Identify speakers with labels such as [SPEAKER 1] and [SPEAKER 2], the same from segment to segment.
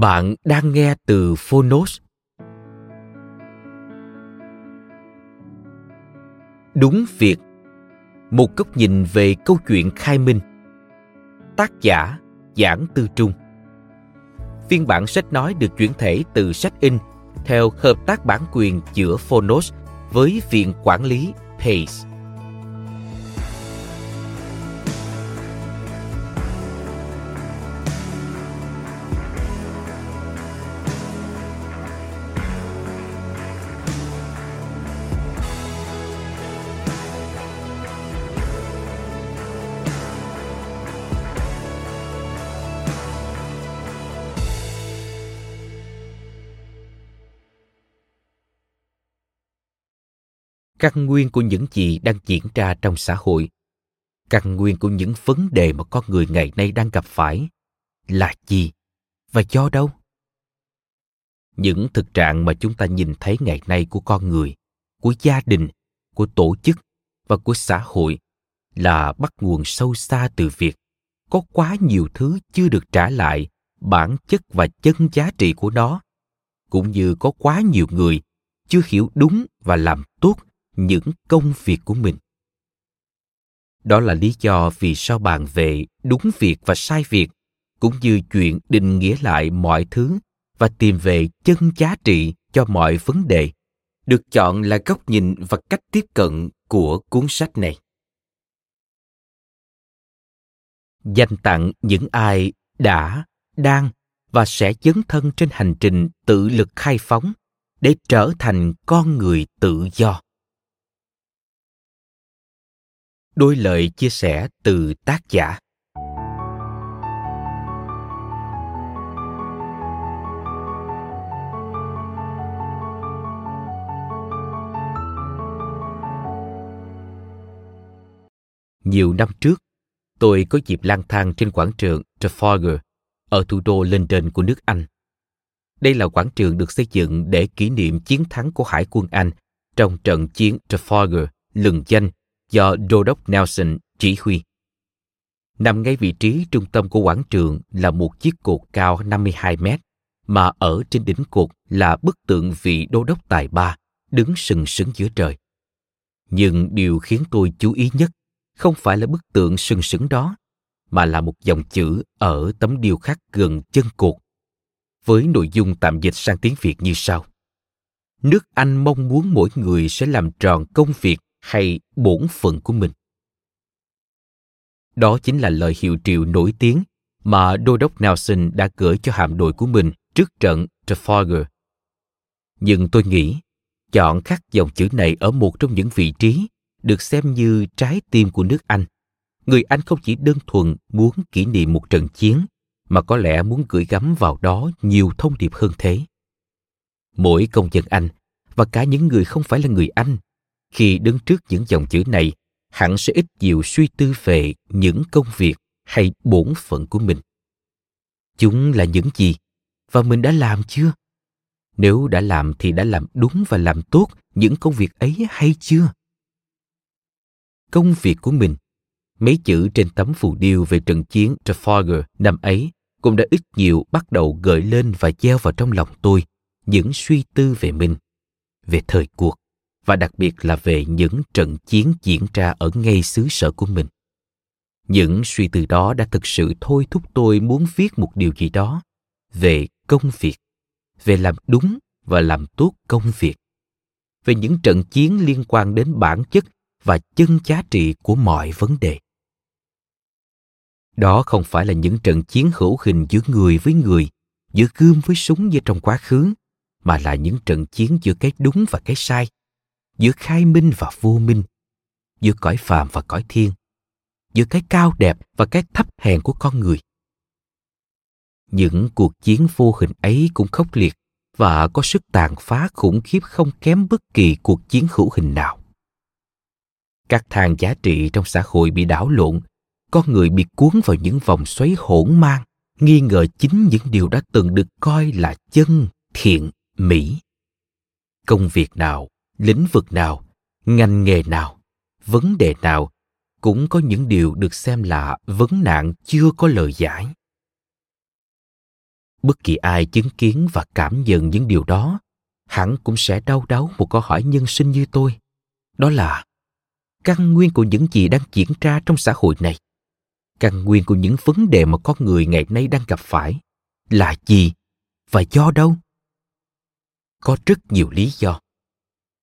[SPEAKER 1] Bạn đang nghe từ Phonos. Đúng việc Một góc nhìn về câu chuyện khai minh Tác giả Giảng Tư Trung Phiên bản sách nói được chuyển thể từ sách in theo hợp tác bản quyền giữa Phonos với Viện Quản lý Pace. Căn nguyên của những gì đang diễn ra trong xã hội. Căn nguyên của những vấn đề mà con người ngày nay đang gặp phải là gì và do đâu? Những thực trạng mà chúng ta nhìn thấy ngày nay của con người, của gia đình, của tổ chức và của xã hội là bắt nguồn sâu xa từ việc có quá nhiều thứ chưa được trả lại bản chất và chân giá trị của nó, cũng như có quá nhiều người chưa hiểu đúng và làm tốt những công việc của mình. Đó là lý do vì sao bàn về đúng việc và sai việc, cũng như chuyện định nghĩa lại mọi thứ và tìm về chân giá trị cho mọi vấn đề, được chọn là góc nhìn và cách tiếp cận của cuốn sách này. Dành tặng những ai đã, đang và sẽ dấn thân trên hành trình tự lực khai phóng để trở thành con người tự do. Đôi lời chia sẻ từ tác giả. Nhiều năm trước, tôi có dịp lang thang trên quảng trường trafalgar ở thủ đô london của nước anh. Đây là quảng trường được xây dựng để kỷ niệm chiến thắng của hải quân anh trong trận chiến trafalgar lừng danh do Đô đốc Nelson chỉ huy. Nằm ngay vị trí trung tâm của quảng trường là một chiếc cột cao 52 mét, mà ở trên đỉnh cột là bức tượng vị đô đốc tài ba đứng sừng sững giữa trời. Nhưng điều khiến tôi chú ý nhất không phải là bức tượng sừng sững đó, mà là một dòng chữ ở tấm điêu khắc gần chân cột, với nội dung tạm dịch sang tiếng Việt như sau. Nước Anh mong muốn mỗi người sẽ làm tròn công việc hay bổn phận của mình đó chính là lời hiệu triệu nổi tiếng mà đô đốc Nelson đã gửi cho hạm đội của mình trước trận Trafalgar. Nhưng tôi nghĩ, chọn khắc dòng chữ này ở một trong những vị trí được xem như trái tim của nước Anh. Người Anh không chỉ đơn thuần muốn kỷ niệm một trận chiến, mà có lẽ muốn gửi gắm vào đó nhiều thông điệp hơn thế. Mỗi công dân Anh và cả những người không phải là người Anh khi đứng trước những dòng chữ này, hẳn sẽ ít nhiều suy tư về những công việc hay bổn phận của mình. Chúng là những gì? Và mình đã làm chưa? Nếu đã làm thì đã làm đúng và làm tốt những công việc ấy hay chưa? Công việc của mình. Mấy chữ trên tấm phù điêu về trận chiến Trafalgar năm ấy cũng đã ít nhiều bắt đầu gợi lên và gieo vào trong lòng tôi những suy tư về mình, về thời cuộc và đặc biệt là về những trận chiến diễn ra ở ngay xứ sở của mình. Những suy tư đó đã thực sự thôi thúc tôi muốn viết một điều gì đó về công việc, về làm đúng và làm tốt công việc, về những trận chiến liên quan đến bản chất và chân giá trị của mọi vấn đề. Đó không phải là những trận chiến hữu hình giữa người với người, giữa gươm với súng như trong quá khứ, mà là những trận chiến giữa cái đúng và cái sai giữa khai minh và vô minh, giữa cõi phàm và cõi thiên, giữa cái cao đẹp và cái thấp hèn của con người. Những cuộc chiến vô hình ấy cũng khốc liệt và có sức tàn phá khủng khiếp không kém bất kỳ cuộc chiến hữu hình nào. Các thang giá trị trong xã hội bị đảo lộn, con người bị cuốn vào những vòng xoáy hỗn mang, nghi ngờ chính những điều đã từng được coi là chân, thiện, mỹ. Công việc nào lĩnh vực nào, ngành nghề nào, vấn đề nào cũng có những điều được xem là vấn nạn chưa có lời giải. Bất kỳ ai chứng kiến và cảm nhận những điều đó, hẳn cũng sẽ đau đáu một câu hỏi nhân sinh như tôi. Đó là, căn nguyên của những gì đang diễn ra trong xã hội này? Căn nguyên của những vấn đề mà con người ngày nay đang gặp phải là gì và do đâu? Có rất nhiều lý do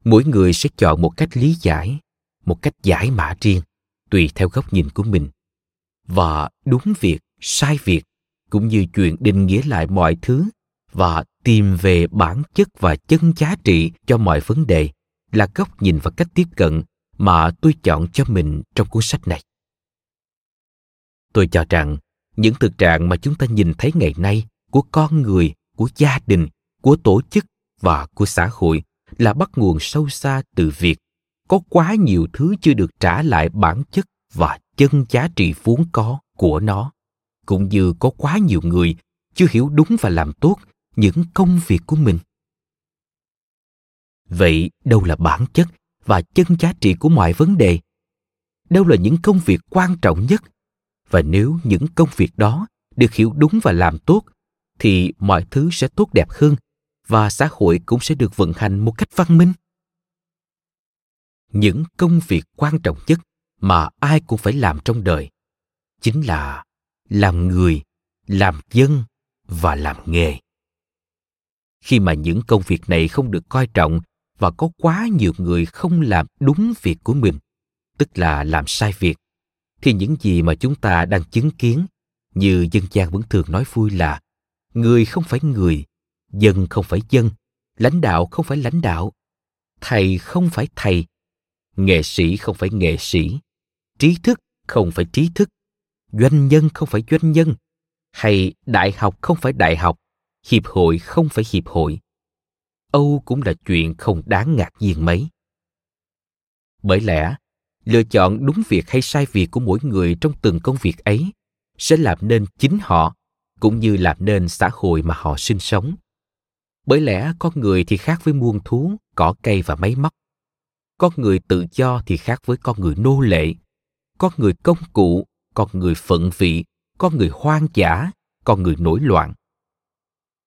[SPEAKER 1] mỗi người sẽ chọn một cách lý giải, một cách giải mã riêng, tùy theo góc nhìn của mình. Và đúng việc, sai việc, cũng như chuyện định nghĩa lại mọi thứ và tìm về bản chất và chân giá trị cho mọi vấn đề là góc nhìn và cách tiếp cận mà tôi chọn cho mình trong cuốn sách này. Tôi cho rằng, những thực trạng mà chúng ta nhìn thấy ngày nay của con người, của gia đình, của tổ chức và của xã hội là bắt nguồn sâu xa từ việc có quá nhiều thứ chưa được trả lại bản chất và chân giá trị vốn có của nó. Cũng như có quá nhiều người chưa hiểu đúng và làm tốt những công việc của mình. Vậy đâu là bản chất và chân giá trị của mọi vấn đề? Đâu là những công việc quan trọng nhất? Và nếu những công việc đó được hiểu đúng và làm tốt, thì mọi thứ sẽ tốt đẹp hơn và xã hội cũng sẽ được vận hành một cách văn minh. Những công việc quan trọng nhất mà ai cũng phải làm trong đời chính là làm người, làm dân và làm nghề. Khi mà những công việc này không được coi trọng và có quá nhiều người không làm đúng việc của mình, tức là làm sai việc, thì những gì mà chúng ta đang chứng kiến, như dân gian vẫn thường nói vui là, người không phải người dân không phải dân, lãnh đạo không phải lãnh đạo. Thầy không phải thầy, nghệ sĩ không phải nghệ sĩ. Trí thức không phải trí thức. Doanh nhân không phải doanh nhân. Hay đại học không phải đại học, hiệp hội không phải hiệp hội. Âu cũng là chuyện không đáng ngạc nhiên mấy. Bởi lẽ, lựa chọn đúng việc hay sai việc của mỗi người trong từng công việc ấy sẽ làm nên chính họ, cũng như làm nên xã hội mà họ sinh sống bởi lẽ con người thì khác với muôn thú, cỏ cây và máy móc. Con người tự do thì khác với con người nô lệ. Con người công cụ, con người phận vị, con người hoang dã, con người nổi loạn.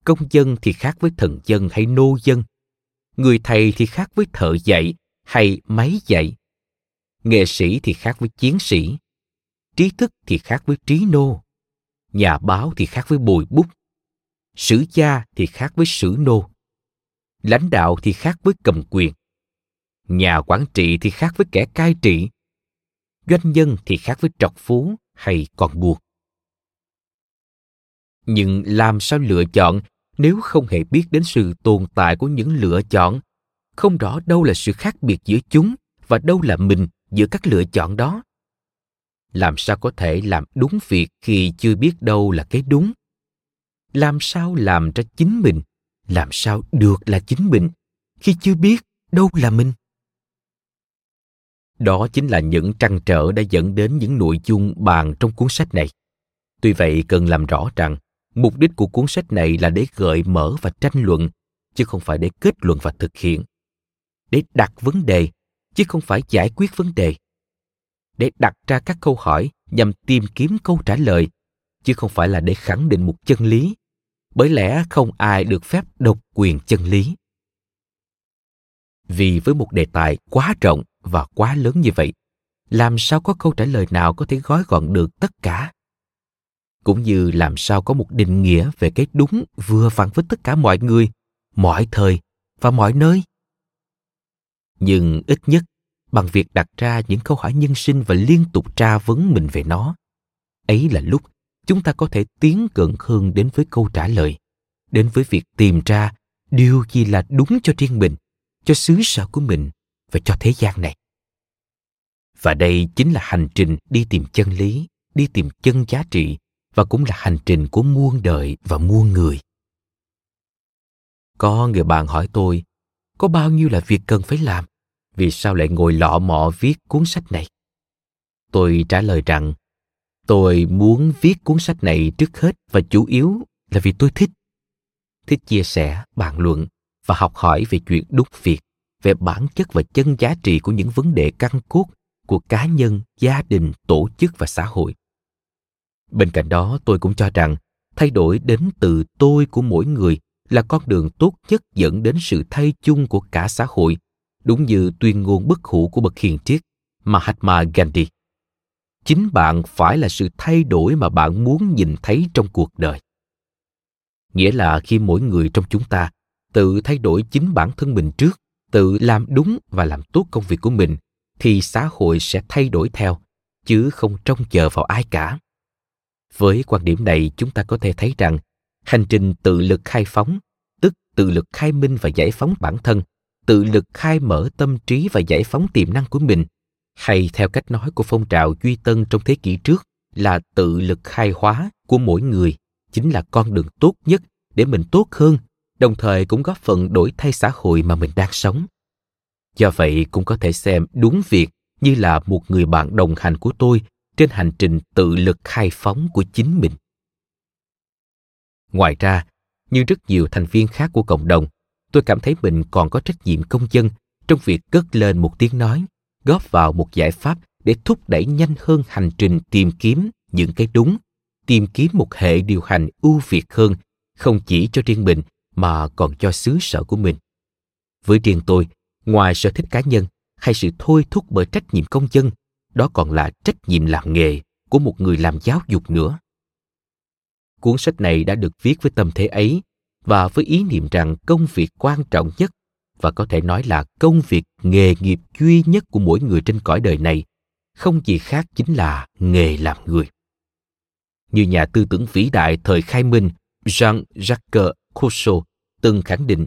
[SPEAKER 1] Công dân thì khác với thần dân hay nô dân. Người thầy thì khác với thợ dạy hay máy dạy. Nghệ sĩ thì khác với chiến sĩ. Trí thức thì khác với trí nô. Nhà báo thì khác với bồi bút sử gia thì khác với sử nô. Lãnh đạo thì khác với cầm quyền. Nhà quản trị thì khác với kẻ cai trị. Doanh nhân thì khác với trọc phú hay còn buộc. Nhưng làm sao lựa chọn nếu không hề biết đến sự tồn tại của những lựa chọn? Không rõ đâu là sự khác biệt giữa chúng và đâu là mình giữa các lựa chọn đó. Làm sao có thể làm đúng việc khi chưa biết đâu là cái đúng? Làm sao làm ra chính mình? Làm sao được là chính mình khi chưa biết đâu là mình? Đó chính là những trăn trở đã dẫn đến những nội dung bàn trong cuốn sách này. Tuy vậy, cần làm rõ rằng, mục đích của cuốn sách này là để gợi mở và tranh luận, chứ không phải để kết luận và thực hiện. Để đặt vấn đề, chứ không phải giải quyết vấn đề. Để đặt ra các câu hỏi nhằm tìm kiếm câu trả lời chứ không phải là để khẳng định một chân lý. Bởi lẽ không ai được phép độc quyền chân lý. Vì với một đề tài quá rộng và quá lớn như vậy, làm sao có câu trả lời nào có thể gói gọn được tất cả? Cũng như làm sao có một định nghĩa về cái đúng vừa vặn với tất cả mọi người, mọi thời và mọi nơi? Nhưng ít nhất, bằng việc đặt ra những câu hỏi nhân sinh và liên tục tra vấn mình về nó, ấy là lúc chúng ta có thể tiến gần hơn đến với câu trả lời, đến với việc tìm ra điều gì là đúng cho riêng mình, cho xứ sở của mình và cho thế gian này. Và đây chính là hành trình đi tìm chân lý, đi tìm chân giá trị và cũng là hành trình của muôn đời và muôn người. Có người bạn hỏi tôi, có bao nhiêu là việc cần phải làm? Vì sao lại ngồi lọ mọ viết cuốn sách này? Tôi trả lời rằng tôi muốn viết cuốn sách này trước hết và chủ yếu là vì tôi thích thích chia sẻ, bàn luận và học hỏi về chuyện đúc việc, về bản chất và chân giá trị của những vấn đề căn cốt của cá nhân, gia đình, tổ chức và xã hội bên cạnh đó, tôi cũng cho rằng thay đổi đến từ tôi của mỗi người là con đường tốt nhất dẫn đến sự thay chung của cả xã hội, đúng như tuyên ngôn bất hủ của bậc hiền triết Mahatma Gandhi. Chính bạn phải là sự thay đổi mà bạn muốn nhìn thấy trong cuộc đời. Nghĩa là khi mỗi người trong chúng ta tự thay đổi chính bản thân mình trước, tự làm đúng và làm tốt công việc của mình, thì xã hội sẽ thay đổi theo, chứ không trông chờ vào ai cả. Với quan điểm này, chúng ta có thể thấy rằng hành trình tự lực khai phóng, tức tự lực khai minh và giải phóng bản thân, tự lực khai mở tâm trí và giải phóng tiềm năng của mình, hay theo cách nói của phong trào duy tân trong thế kỷ trước, là tự lực khai hóa của mỗi người, chính là con đường tốt nhất để mình tốt hơn, đồng thời cũng góp phần đổi thay xã hội mà mình đang sống. Do vậy cũng có thể xem đúng việc như là một người bạn đồng hành của tôi trên hành trình tự lực khai phóng của chính mình. Ngoài ra, như rất nhiều thành viên khác của cộng đồng, tôi cảm thấy mình còn có trách nhiệm công dân trong việc cất lên một tiếng nói góp vào một giải pháp để thúc đẩy nhanh hơn hành trình tìm kiếm những cái đúng, tìm kiếm một hệ điều hành ưu việt hơn, không chỉ cho riêng mình mà còn cho xứ sở của mình. Với riêng tôi, ngoài sở thích cá nhân hay sự thôi thúc bởi trách nhiệm công dân, đó còn là trách nhiệm làm nghề của một người làm giáo dục nữa. Cuốn sách này đã được viết với tâm thế ấy và với ý niệm rằng công việc quan trọng nhất và có thể nói là công việc nghề nghiệp duy nhất của mỗi người trên cõi đời này, không gì khác chính là nghề làm người như nhà tư tưởng vĩ đại thời khai minh Jean-Jacques Rousseau từng khẳng định,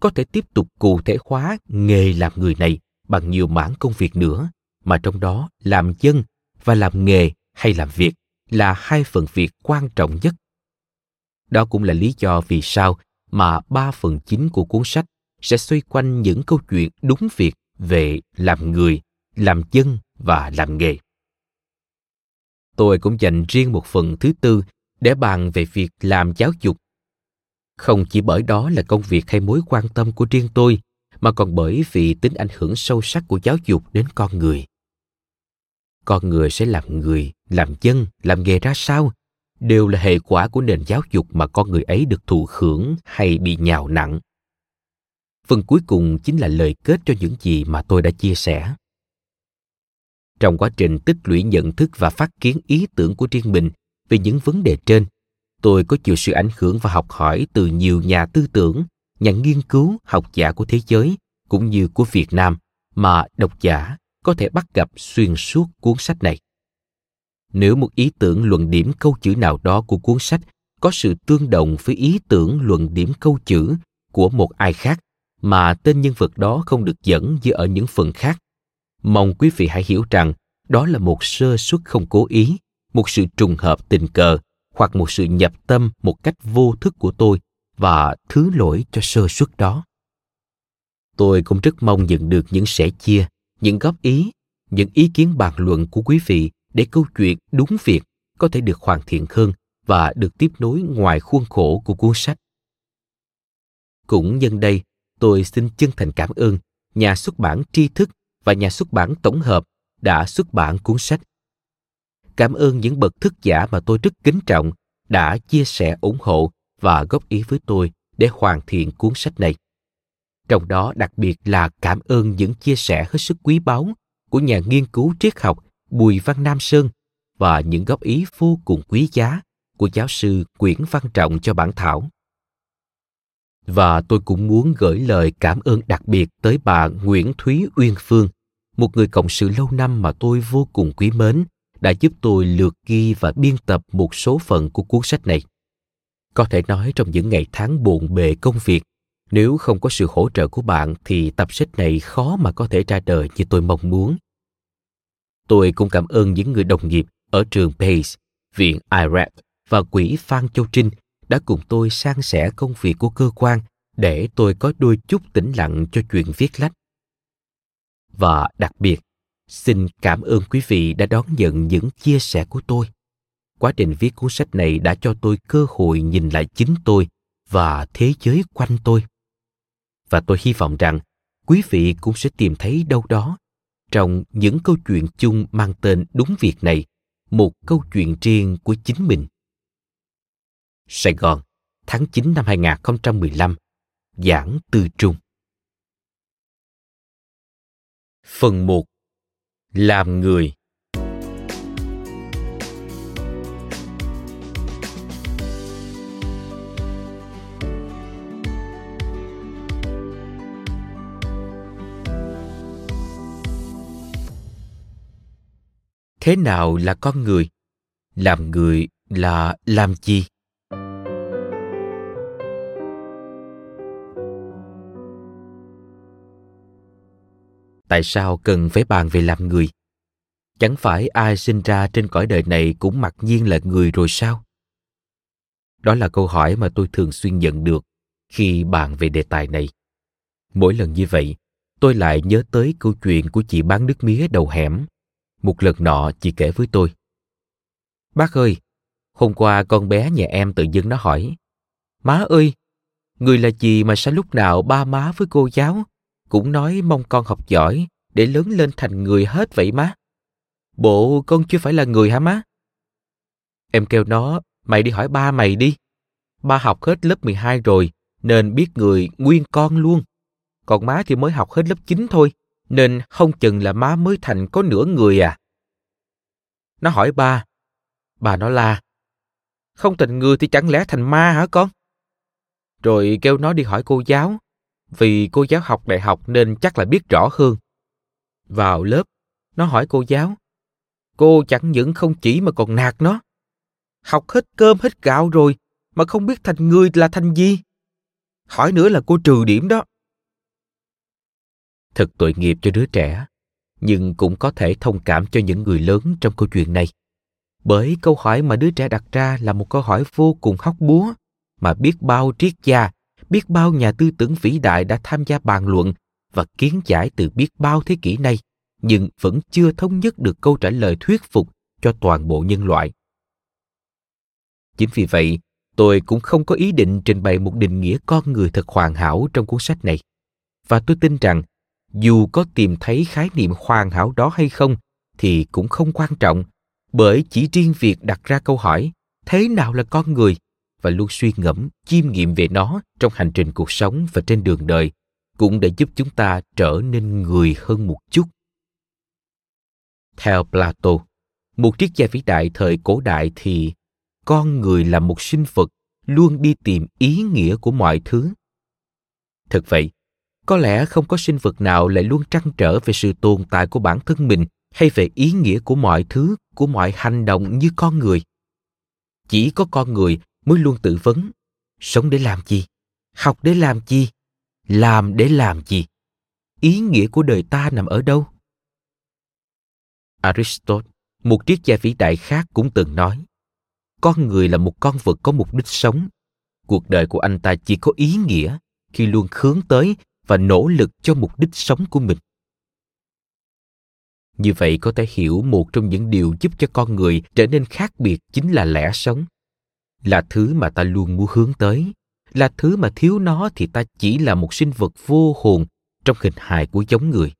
[SPEAKER 1] có thể tiếp tục cụ thể hóa nghề làm người này bằng nhiều mảng công việc nữa, mà trong đó làm dân và làm nghề hay làm việc là hai phần việc quan trọng nhất. Đó cũng là lý do vì sao mà ba phần chính của cuốn sách sẽ xoay quanh những câu chuyện đúng việc về làm người, làm dân và làm nghề. Tôi cũng dành riêng một phần thứ tư để bàn về việc làm giáo dục. Không chỉ bởi đó là công việc hay mối quan tâm của riêng tôi, mà còn bởi vì tính ảnh hưởng sâu sắc của giáo dục đến con người. Con người sẽ làm người, làm dân, làm nghề ra sao đều là hệ quả của nền giáo dục mà con người ấy được thụ hưởng hay bị nhào nặng. Phần cuối cùng chính là lời kết cho những gì mà tôi đã chia sẻ. Trong quá trình tích lũy nhận thức và phát kiến ý tưởng của riêng mình về những vấn đề trên, tôi có chịu sự ảnh hưởng và học hỏi từ nhiều nhà tư tưởng, nhà nghiên cứu, học giả của thế giới cũng như của Việt Nam mà độc giả có thể bắt gặp xuyên suốt cuốn sách này. Nếu một ý tưởng luận điểm câu chữ nào đó của cuốn sách có sự tương đồng với ý tưởng luận điểm câu chữ của một ai khác mà tên nhân vật đó không được dẫn như ở những phần khác. Mong quý vị hãy hiểu rằng đó là một sơ suất không cố ý, một sự trùng hợp tình cờ hoặc một sự nhập tâm một cách vô thức của tôi và thứ lỗi cho sơ suất đó. Tôi cũng rất mong nhận được những sẻ chia, những góp ý, những ý kiến bàn luận của quý vị để câu chuyện đúng việc có thể được hoàn thiện hơn và được tiếp nối ngoài khuôn khổ của cuốn sách. Cũng nhân đây tôi xin chân thành cảm ơn nhà xuất bản tri thức và nhà xuất bản tổng hợp đã xuất bản cuốn sách. Cảm ơn những bậc thức giả mà tôi rất kính trọng đã chia sẻ ủng hộ và góp ý với tôi để hoàn thiện cuốn sách này. Trong đó đặc biệt là cảm ơn những chia sẻ hết sức quý báu của nhà nghiên cứu triết học Bùi Văn Nam Sơn và những góp ý vô cùng quý giá của giáo sư Nguyễn Văn Trọng cho bản thảo. Và tôi cũng muốn gửi lời cảm ơn đặc biệt tới bà Nguyễn Thúy Uyên Phương, một người cộng sự lâu năm mà tôi vô cùng quý mến, đã giúp tôi lược ghi và biên tập một số phần của cuốn sách này. Có thể nói trong những ngày tháng bộn bề công việc, nếu không có sự hỗ trợ của bạn thì tập sách này khó mà có thể ra đời như tôi mong muốn. Tôi cũng cảm ơn những người đồng nghiệp ở trường Pace, viện IRAP và quỹ Phan Châu Trinh đã cùng tôi san sẻ công việc của cơ quan để tôi có đôi chút tĩnh lặng cho chuyện viết lách. Và đặc biệt, xin cảm ơn quý vị đã đón nhận những chia sẻ của tôi. Quá trình viết cuốn sách này đã cho tôi cơ hội nhìn lại chính tôi và thế giới quanh tôi. Và tôi hy vọng rằng quý vị cũng sẽ tìm thấy đâu đó trong những câu chuyện chung mang tên đúng việc này một câu chuyện riêng của chính mình. Sài Gòn, tháng 9 năm 2015, giảng tư trung. Phần 1. Làm người thế nào là con người làm người là làm gì tại sao cần phải bàn về làm người? Chẳng phải ai sinh ra trên cõi đời này cũng mặc nhiên là người rồi sao? Đó là câu hỏi mà tôi thường xuyên nhận được khi bàn về đề tài này. Mỗi lần như vậy, tôi lại nhớ tới câu chuyện của chị bán nước mía đầu hẻm, một lần nọ chị kể với tôi. Bác ơi, hôm qua con bé nhà em tự dưng nó hỏi, má ơi, người là gì mà sao lúc nào ba má với cô giáo cũng nói mong con học giỏi để lớn lên thành người hết vậy má. Bộ con chưa phải là người hả má? Em kêu nó mày đi hỏi ba mày đi. Ba học hết lớp 12 rồi nên biết người nguyên con luôn. Còn má thì mới học hết lớp 9 thôi nên không chừng là má mới thành có nửa người à. Nó hỏi ba, bà nó la, không thành người thì chẳng lẽ thành ma hả con? Rồi kêu nó đi hỏi cô giáo, vì cô giáo học đại học nên chắc là biết rõ hơn. Vào lớp, nó hỏi cô giáo, cô chẳng những không chỉ mà còn nạt nó. Học hết cơm hết gạo rồi mà không biết thành người là thành gì. Hỏi nữa là cô trừ điểm đó. Thật tội nghiệp cho đứa trẻ, nhưng cũng có thể thông cảm cho những người lớn trong câu chuyện này. Bởi câu hỏi mà đứa trẻ đặt ra là một câu hỏi vô cùng hóc búa, mà biết bao triết gia, biết bao nhà tư tưởng vĩ đại đã tham gia bàn luận và kiến giải từ biết bao thế kỷ nay, nhưng vẫn chưa thống nhất được câu trả lời thuyết phục cho toàn bộ nhân loại. Chính vì vậy, tôi cũng không có ý định trình bày một định nghĩa con người thật hoàn hảo trong cuốn sách này. Và tôi tin rằng dù có tìm thấy khái niệm hoàn hảo đó hay không thì cũng không quan trọng bởi chỉ riêng việc đặt ra câu hỏi thế nào là con người và luôn suy ngẫm, chiêm nghiệm về nó trong hành trình cuộc sống và trên đường đời, cũng để giúp chúng ta trở nên người hơn một chút. Theo plato, một triết gia vĩ đại thời cổ đại thì, con người là một sinh vật luôn đi tìm ý nghĩa của mọi thứ. Thật vậy, có lẽ không có sinh vật nào lại luôn trăn trở về sự tồn tại của bản thân mình hay về ý nghĩa của mọi thứ, của mọi hành động như con người. Chỉ có con người mới luôn tự vấn. Sống để làm gì học để làm gì làm để làm gì ý nghĩa của đời ta nằm ở đâu? Aristotle, một triết gia vĩ đại khác cũng từng nói, con người là một con vật có mục đích sống. Cuộc đời của anh ta chỉ có ý nghĩa khi luôn hướng tới và nỗ lực cho mục đích sống của mình. Như vậy có thể hiểu một trong những điều giúp cho con người trở nên khác biệt chính là lẽ sống là thứ mà ta luôn muốn hướng tới là thứ mà thiếu nó thì ta chỉ là một sinh vật vô hồn trong hình hài của giống người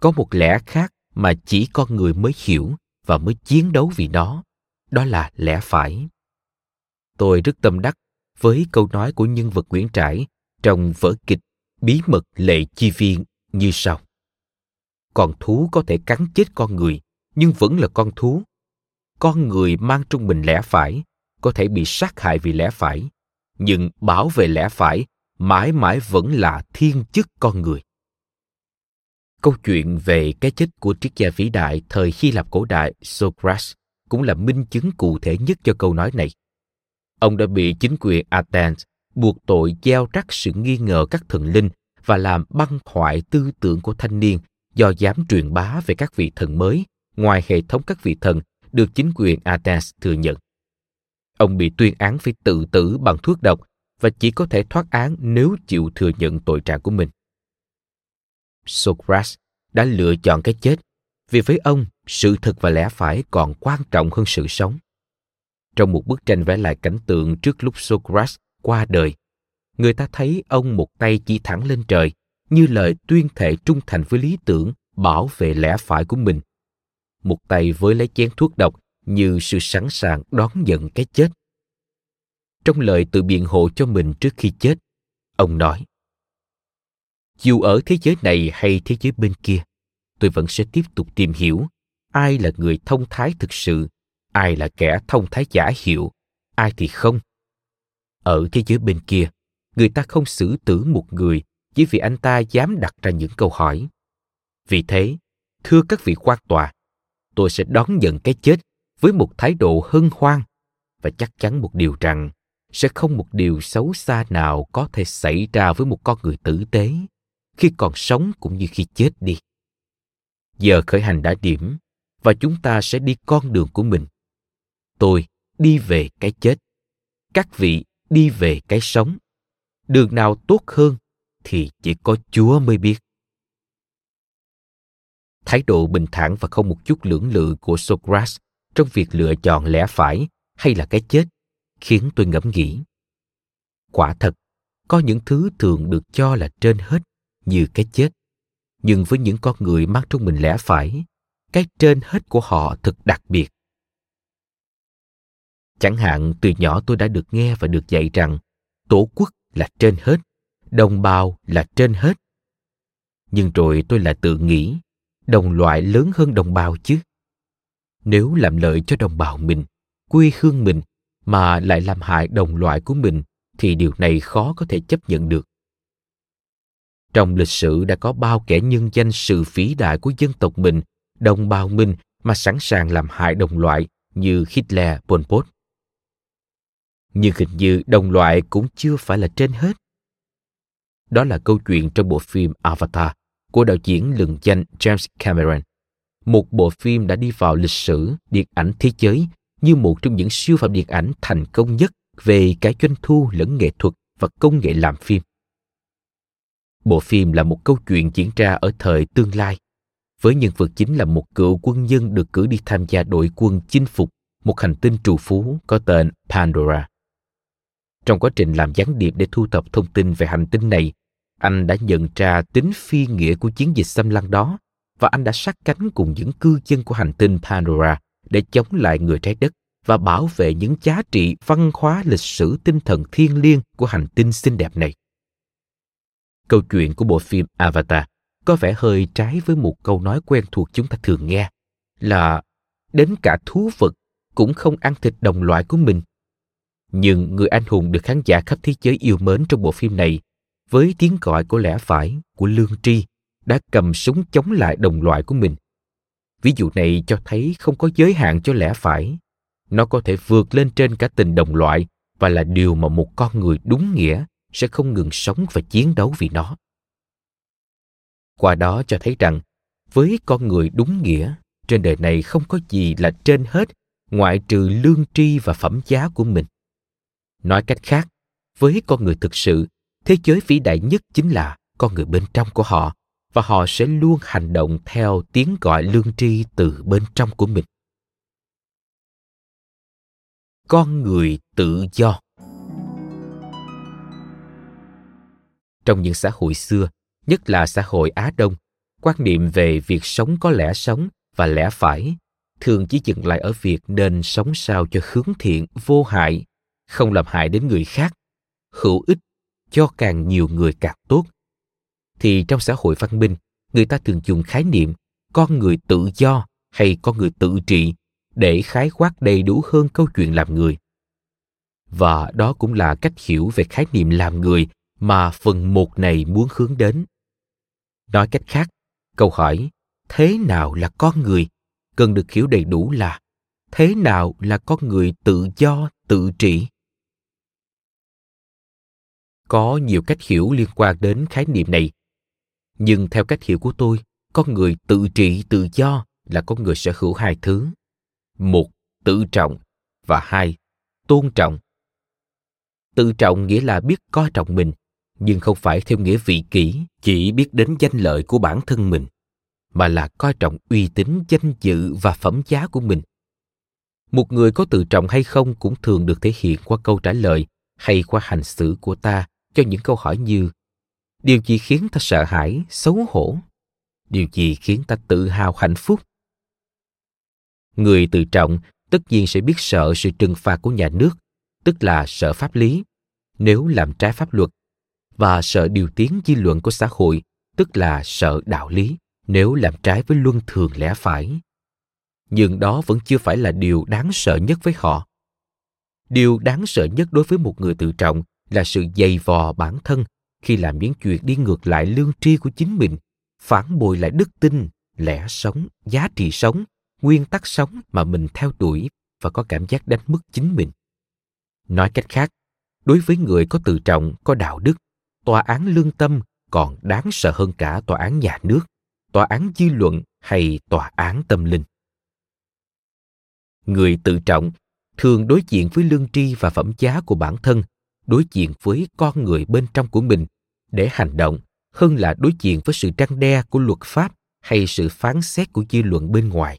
[SPEAKER 1] có một lẽ khác mà chỉ con người mới hiểu và mới chiến đấu vì nó đó là lẽ phải tôi rất tâm đắc với câu nói của nhân vật Nguyễn Trãi trong vở kịch Bí mật lệ chi viên như sau. Còn thú có thể cắn chết con người, nhưng vẫn là con thú. Con người mang trung bình lẽ phải, có thể bị sát hại vì lẽ phải, nhưng bảo vệ lẽ phải mãi mãi vẫn là thiên chức con người. Câu chuyện về cái chết của triết gia vĩ đại thời Hy Lạp cổ đại Socrates cũng là minh chứng cụ thể nhất cho câu nói này. Ông đã bị chính quyền Athens buộc tội gieo rắc sự nghi ngờ các thần linh và làm băng hoại tư tưởng của thanh niên do dám truyền bá về các vị thần mới ngoài hệ thống các vị thần được chính quyền Athens thừa nhận. Ông bị tuyên án phải tự tử bằng thuốc độc và chỉ có thể thoát án nếu chịu thừa nhận tội trạng của mình. Socrates đã lựa chọn cái chết vì với ông sự thật và lẽ phải còn quan trọng hơn sự sống. Trong một bức tranh vẽ lại cảnh tượng trước lúc Socrates qua đời, người ta thấy ông một tay chỉ thẳng lên trời như lời tuyên thệ trung thành với lý tưởng bảo vệ lẽ phải của mình. Một tay với lấy chén thuốc độc như sự sẵn sàng đón nhận cái chết. Trong lời tự biện hộ cho mình trước khi chết, ông nói dù ở thế giới này hay thế giới bên kia tôi vẫn sẽ tiếp tục tìm hiểu ai là người thông thái thực sự ai là kẻ thông thái giả hiệu ai thì không ở thế giới bên kia người ta không xử tử một người chỉ vì anh ta dám đặt ra những câu hỏi vì thế thưa các vị quan tòa tôi sẽ đón nhận cái chết với một thái độ hân hoan. Và chắc chắn một điều rằng, sẽ không một điều xấu xa nào có thể xảy ra với một con người tử tế khi còn sống cũng như khi chết đi. Giờ khởi hành đã điểm, và chúng ta sẽ đi con đường của mình. Tôi đi về cái chết, các vị đi về cái sống. Đường nào tốt hơn thì chỉ có chúa mới biết thái độ bình thản và không một chút lưỡng lự của socrates trong việc lựa chọn lẽ phải hay là cái chết, khiến tôi ngẫm nghĩ. Quả thật, có những thứ thường được cho là trên hết như cái chết. Nhưng với những con người mang trong mình lẽ phải, cái trên hết của họ thật đặc biệt. Chẳng hạn, từ nhỏ tôi đã được nghe và được dạy rằng tổ quốc là trên hết, đồng bào là trên hết. Nhưng rồi tôi lại tự nghĩ đồng loại lớn hơn đồng bào chứ nếu làm lợi cho đồng bào mình quê hương mình mà lại làm hại đồng loại của mình thì điều này khó có thể chấp nhận được trong lịch sử đã có bao kẻ nhân danh sự vĩ đại của dân tộc mình, đồng bào mình mà sẵn sàng làm hại đồng loại như Hitler, Pol Pot. Nhưng hình như đồng loại cũng chưa phải là trên hết. Đó là câu chuyện trong bộ phim Avatar của đạo diễn lừng danh James Cameron. Một bộ phim đã đi vào lịch sử điện ảnh thế giới như một trong những siêu phẩm điện ảnh thành công nhất về cả doanh thu lẫn nghệ thuật và công nghệ làm phim. Bộ phim là một câu chuyện diễn ra ở thời tương lai, với nhân vật chính là một cựu quân nhân được cử đi tham gia đội quân chinh phục một hành tinh trù phú có tên Pandora. Trong quá trình làm gián điệp để thu thập thông tin về hành tinh này, anh đã nhận ra tính phi nghĩa của chiến dịch xâm lăng đó, và anh đã sát cánh cùng những cư dân của hành tinh Pandora để chống lại người trái đất và bảo vệ những giá trị văn hóa lịch sử tinh thần thiêng liêng của hành tinh xinh đẹp này. Câu chuyện của bộ phim Avatar có vẻ hơi trái với một câu nói quen thuộc chúng ta thường nghe, là đến cả thú vật cũng không ăn thịt đồng loại của mình. Nhưng người anh hùng được khán giả khắp thế giới yêu mến trong bộ phim này với tiếng gọi của lẽ phải, của lương tri, đã cầm súng chống lại đồng loại của mình. Ví dụ này cho thấy không có giới hạn cho lẽ phải. Nó có thể vượt lên trên cả tình đồng loại và là điều mà một con người đúng nghĩa sẽ không ngừng sống và chiến đấu vì nó qua đó cho thấy rằng với con người đúng nghĩa trên đời này không có gì là trên hết ngoại trừ lương tri và phẩm giá của mình nói cách khác với con người thực sự thế giới vĩ đại nhất chính là con người bên trong của họ và họ sẽ luôn hành động theo tiếng gọi lương tri từ bên trong của mình. Con người tự do. Trong những xã hội xưa, nhất là xã hội Á Đông, quan niệm về việc sống có lẽ sống và lẽ phải thường chỉ dừng lại ở việc nên sống sao cho hướng thiện, vô hại, không làm hại đến người khác. Hữu ích cho càng nhiều người càng tốt. Thì trong xã hội văn minh, người ta thường dùng khái niệm con người tự do hay con người tự trị để khái quát đầy đủ hơn câu chuyện làm người. Và đó cũng là cách hiểu về khái niệm làm người mà phần một này muốn hướng đến. Nói cách khác, câu hỏi thế nào là con người? cần được hiểu đầy đủ là thế nào là con người tự do, tự trị? Có nhiều cách hiểu liên quan đến khái niệm này. Nhưng theo cách hiểu của tôi, con người tự trị tự do là con người sở hữu hai thứ. Một, tự trọng, và hai, tôn trọng. Tự trọng nghĩa là biết coi trọng mình, nhưng không phải theo nghĩa vị kỷ, chỉ biết đến danh lợi của bản thân mình, mà là coi trọng uy tín, danh dự và phẩm giá của mình. Một người có tự trọng hay không cũng thường được thể hiện qua câu trả lời hay qua hành xử của ta những câu hỏi như, điều gì khiến ta sợ hãi, xấu hổ? Điều gì khiến ta tự hào hạnh phúc? Người tự trọng tất nhiên sẽ biết sợ sự trừng phạt của nhà nước, tức là sợ pháp lý, nếu làm trái pháp luật, và sợ điều tiếng dư luận của xã hội, tức là sợ đạo lý, nếu làm trái với luân thường lẽ phải. Nhưng đó vẫn chưa phải là điều đáng sợ nhất với họ. Điều đáng sợ nhất đối với một người tự trọng là sự dày vò bản thân khi làm những chuyện đi ngược lại lương tri của chính mình, phản bội lại đức tin, lẽ sống, giá trị sống, nguyên tắc sống mà mình theo đuổi và có cảm giác đánh mất chính mình. Nói cách khác, đối với người có tự trọng, có đạo đức, tòa án lương tâm còn đáng sợ hơn cả tòa án nhà nước, tòa án dư luận hay tòa án tâm linh. Người tự trọng thường đối diện với lương tri và phẩm giá của bản thân đối diện với con người bên trong của mình để hành động hơn là đối diện với sự trăng đe của luật pháp hay sự phán xét của dư luận bên ngoài.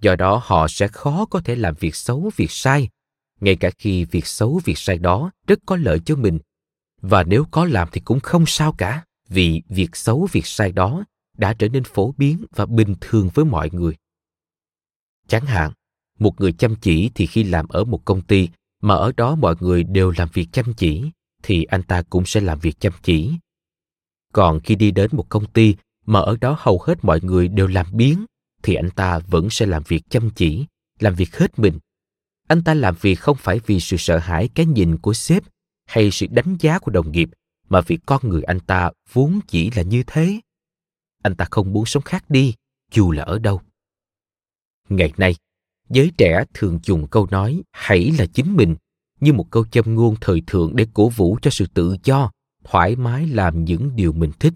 [SPEAKER 1] Do đó, họ sẽ khó có thể làm việc xấu, việc sai, ngay cả khi việc xấu, việc sai đó rất có lợi cho mình. Và nếu có làm thì cũng không sao cả, vì việc xấu, việc sai đó đã trở nên phổ biến và bình thường với mọi người. Chẳng hạn, một người chăm chỉ thì khi làm ở một công ty mà ở đó mọi người đều làm việc chăm chỉ, thì anh ta cũng sẽ làm việc chăm chỉ. Còn khi đi đến một công ty mà ở đó hầu hết mọi người đều làm biến thì anh ta vẫn sẽ làm việc chăm chỉ, làm việc hết mình. Anh ta làm việc không phải vì sự sợ hãi cái nhìn của sếp hay sự đánh giá của đồng nghiệp, mà vì con người anh ta vốn chỉ là như thế. Anh ta không muốn sống khác đi, dù là ở đâu. Ngày nay giới trẻ thường dùng câu nói hãy là chính mình như một câu châm ngôn thời thượng để cổ vũ cho sự tự do, thoải mái làm những điều mình thích.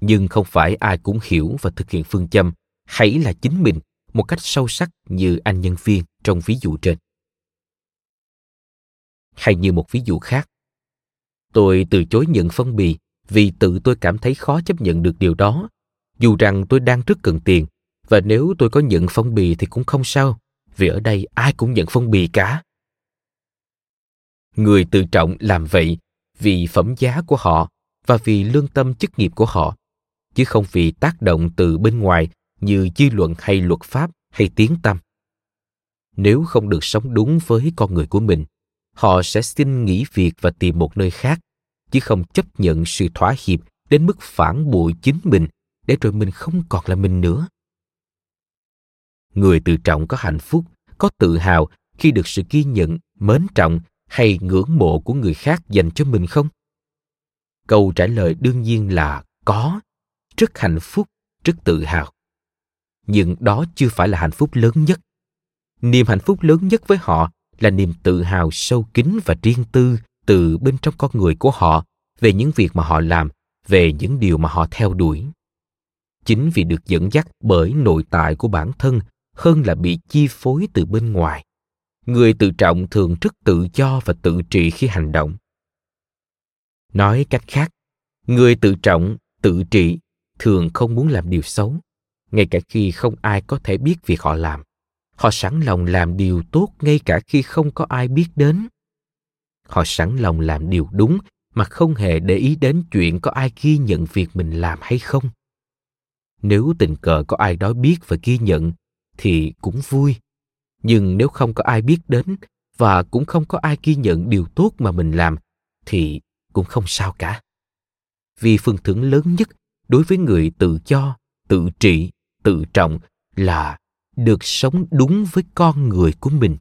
[SPEAKER 1] Nhưng không phải ai cũng hiểu và thực hiện phương châm hãy là chính mình một cách sâu sắc như anh nhân viên trong ví dụ trên. Hay như một ví dụ khác, tôi từ chối nhận phân bì vì tự tôi cảm thấy khó chấp nhận được điều đó, dù rằng tôi đang rất cần tiền và nếu tôi có nhận phong bì thì cũng không sao, vì ở đây ai cũng nhận phong bì cả. Người tự trọng làm vậy vì phẩm giá của họ và vì lương tâm chức nghiệp của họ, chứ không vì tác động từ bên ngoài như dư luận hay luật pháp hay tiếng tâm nếu không được sống đúng với con người của mình, họ sẽ xin nghỉ việc và tìm một nơi khác, chứ không chấp nhận sự thỏa hiệp đến mức phản bội chính mình để rồi mình không còn là mình nữa người tự trọng có hạnh phúc, có tự hào khi được sự ghi nhận, mến trọng hay ngưỡng mộ của người khác dành cho mình không? Câu trả lời đương nhiên là có, rất hạnh phúc, rất tự hào. Nhưng đó chưa phải là hạnh phúc lớn nhất. Niềm hạnh phúc lớn nhất với họ là niềm tự hào sâu kín và riêng tư từ bên trong con người của họ về những việc mà họ làm, về những điều mà họ theo đuổi. Chính vì được dẫn dắt bởi nội tại của bản thân hơn là bị chi phối từ bên ngoài. Người tự trọng thường rất tự do và tự trị khi hành động. Nói cách khác, người tự trọng, tự trị thường không muốn làm điều xấu, ngay cả khi không ai có thể biết việc họ làm. Họ sẵn lòng làm điều tốt ngay cả khi không có ai biết đến. Họ sẵn lòng làm điều đúng mà không hề để ý đến chuyện có ai ghi nhận việc mình làm hay không. Nếu tình cờ có ai đó biết và ghi nhận thì cũng vui. Nhưng nếu không có ai biết đến và cũng không có ai ghi nhận điều tốt mà mình làm, thì cũng không sao cả. Vì phần thưởng lớn nhất đối với người tự do, tự trị, tự trọng là được sống đúng với con người của mình.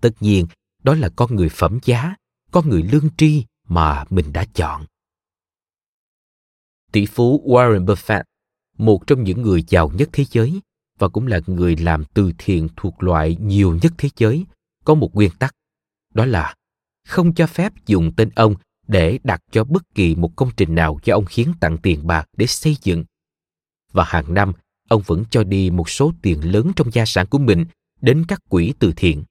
[SPEAKER 1] Tất nhiên, đó là con người phẩm giá, con người lương tri mà mình đã chọn. Tỷ phú warren buffett, một trong những người giàu nhất thế giới và cũng là người làm từ thiện thuộc loại nhiều nhất thế giới có một nguyên tắc đó là không cho phép dùng tên ông để đặt cho bất kỳ một công trình nào do ông khiến tặng tiền bạc để xây dựng. Và hàng năm, ông vẫn cho đi một số tiền lớn trong gia sản của mình đến các quỹ từ thiện.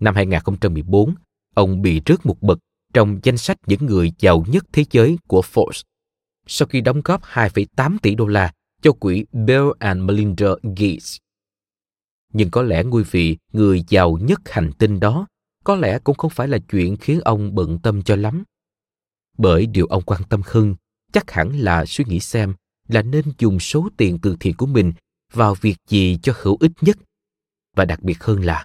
[SPEAKER 1] Năm 2014, ông bị rớt một bậc trong danh sách những người giàu nhất thế giới của Forbes sau khi đóng góp 2,8 tỷ đô la cho quỹ Bill and Melinda Gates. Nhưng có lẽ ngôi vị người giàu nhất hành tinh đó có lẽ cũng không phải là chuyện khiến ông bận tâm cho lắm. Bởi điều ông quan tâm hơn chắc hẳn là suy nghĩ xem là nên dùng số tiền từ thiện của mình vào việc gì cho hữu ích nhất. Và đặc biệt hơn là,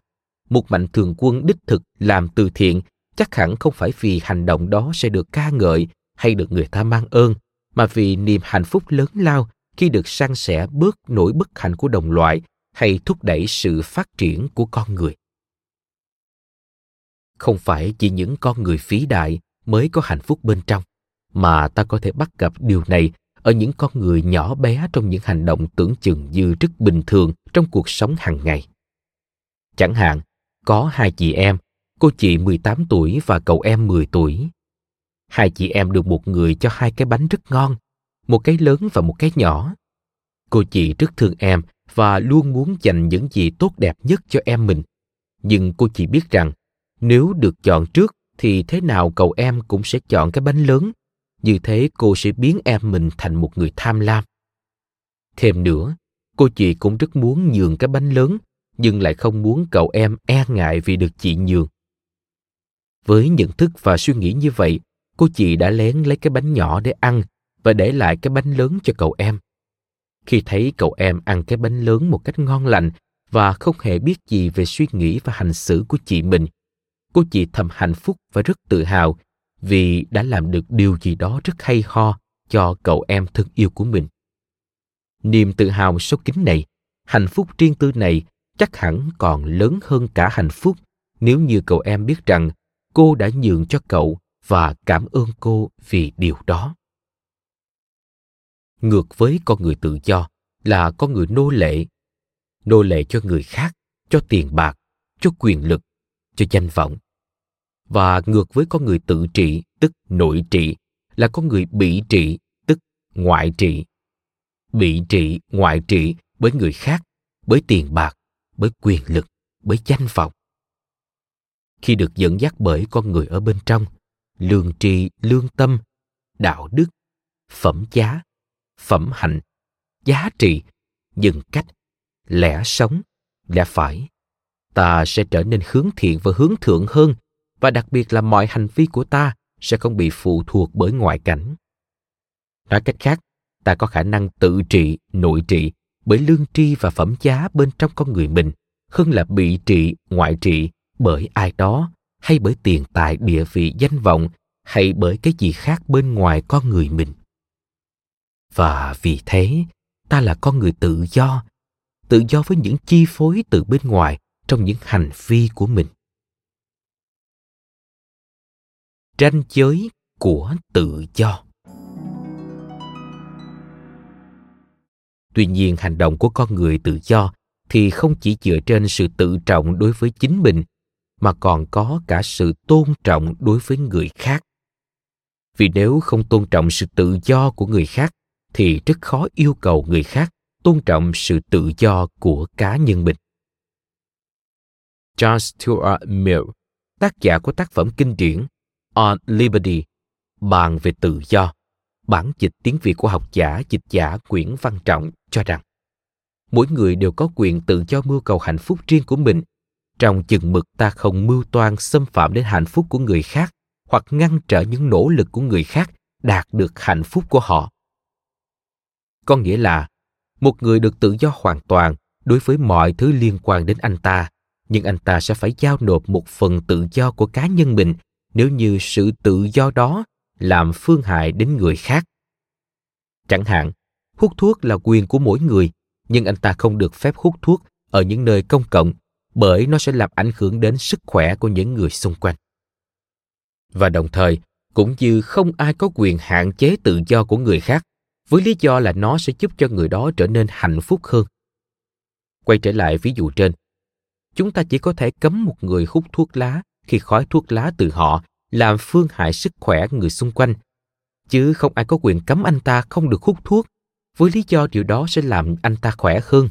[SPEAKER 1] một mạnh thường quân đích thực làm từ thiện chắc hẳn không phải vì hành động đó sẽ được ca ngợi hay được người ta mang ơn, mà vì niềm hạnh phúc lớn lao khi được san sẻ bớt nỗi bất hạnh của đồng loại hay thúc đẩy sự phát triển của con người không phải chỉ những con người phí đại mới có hạnh phúc bên trong mà ta có thể bắt gặp điều này ở những con người nhỏ bé trong những hành động tưởng chừng như rất bình thường trong cuộc sống hàng ngày. Chẳng hạn, có hai chị em, cô chị 18 tuổi và cậu em 10 tuổi. Hai chị em được một người cho hai cái bánh rất ngon, một cái lớn và một cái nhỏ. Cô chị rất thương em và luôn muốn dành những gì tốt đẹp nhất cho em mình. Nhưng cô chị biết rằng, nếu được chọn trước thì thế nào cậu em cũng sẽ chọn cái bánh lớn như thế cô sẽ biến em mình thành một người tham lam thêm nữa, cô chị cũng rất muốn nhường cái bánh lớn, nhưng lại không muốn cậu em e ngại vì được chị nhường với nhận thức và suy nghĩ như vậy, cô chị đã lén lấy cái bánh nhỏ để ăn và để lại cái bánh lớn cho cậu em khi thấy cậu em ăn cái bánh lớn một cách ngon lành và không hề biết gì về suy nghĩ và hành xử của chị mình cô chị thầm hạnh phúc và rất tự hào vì đã làm được điều gì đó rất hay ho cho cậu em thân yêu của mình. Niềm tự hào sâu kín này, hạnh phúc riêng tư này chắc hẳn còn lớn hơn cả hạnh phúc nếu như cậu em biết rằng cô đã nhường cho cậu và cảm ơn cô vì điều đó. Ngược với con người tự do là con người nô lệ. Nô lệ cho người khác, cho tiền bạc, cho quyền lực, cho danh vọng. Và ngược với con người tự trị tức nội trị là con người bị trị tức ngoại trị. Bị trị ngoại trị bởi người khác bởi tiền bạc bởi quyền lực bởi danh vọng. Khi được dẫn dắt bởi con người ở bên trong lương tri lương tâm đạo đức phẩm giá phẩm hạnh, giá trị nhân cách, lẽ sống, lẽ phải. Ta sẽ trở nên hướng thiện và hướng thượng hơn, và đặc biệt là mọi hành vi của ta sẽ không bị phụ thuộc bởi ngoại cảnh. Nói cách khác, ta có khả năng tự trị, nội trị bởi lương tri và phẩm giá bên trong con người mình, hơn là bị trị, ngoại trị bởi ai đó, hay bởi tiền tài, địa vị, danh vọng, hay bởi cái gì khác bên ngoài con người mình và vì thế, ta là con người tự do tự do với những chi phối từ bên ngoài trong những hành vi của mình. Ranh giới của tự do. Tuy nhiên, hành động của con người tự do thì không chỉ dựa trên sự tự trọng đối với chính mình, mà còn có cả sự tôn trọng đối với người khác. Vì nếu không tôn trọng sự tự do của người khác thì rất khó yêu cầu người khác tôn trọng sự tự do của cá nhân mình. John Stuart Mill, tác giả của tác phẩm kinh điển on Liberty, bàn về tự do, bản dịch tiếng Việt của học giả dịch giả Nguyễn Văn Trọng cho rằng mỗi người đều có quyền tự do mưu cầu hạnh phúc riêng của mình. Trong chừng mực ta không mưu toan xâm phạm đến hạnh phúc của người khác hoặc ngăn trở những nỗ lực của người khác đạt được hạnh phúc của họ có nghĩa là, một người được tự do hoàn toàn đối với mọi thứ liên quan đến anh ta, nhưng anh ta sẽ phải giao nộp một phần tự do của cá nhân mình nếu như sự tự do đó làm phương hại đến người khác. Chẳng hạn, hút thuốc là quyền của mỗi người, nhưng anh ta không được phép hút thuốc ở những nơi công cộng bởi nó sẽ làm ảnh hưởng đến sức khỏe của những người xung quanh. Và đồng thời, cũng như không ai có quyền hạn chế tự do của người khác với lý do là nó sẽ giúp cho người đó trở nên hạnh phúc hơn. Quay trở lại ví dụ trên, chúng ta chỉ có thể cấm một người hút thuốc lá khi khói thuốc lá từ họ làm phương hại sức khỏe người xung quanh. Chứ không ai có quyền cấm anh ta không được hút thuốc, với lý do điều đó sẽ làm anh ta khỏe hơn.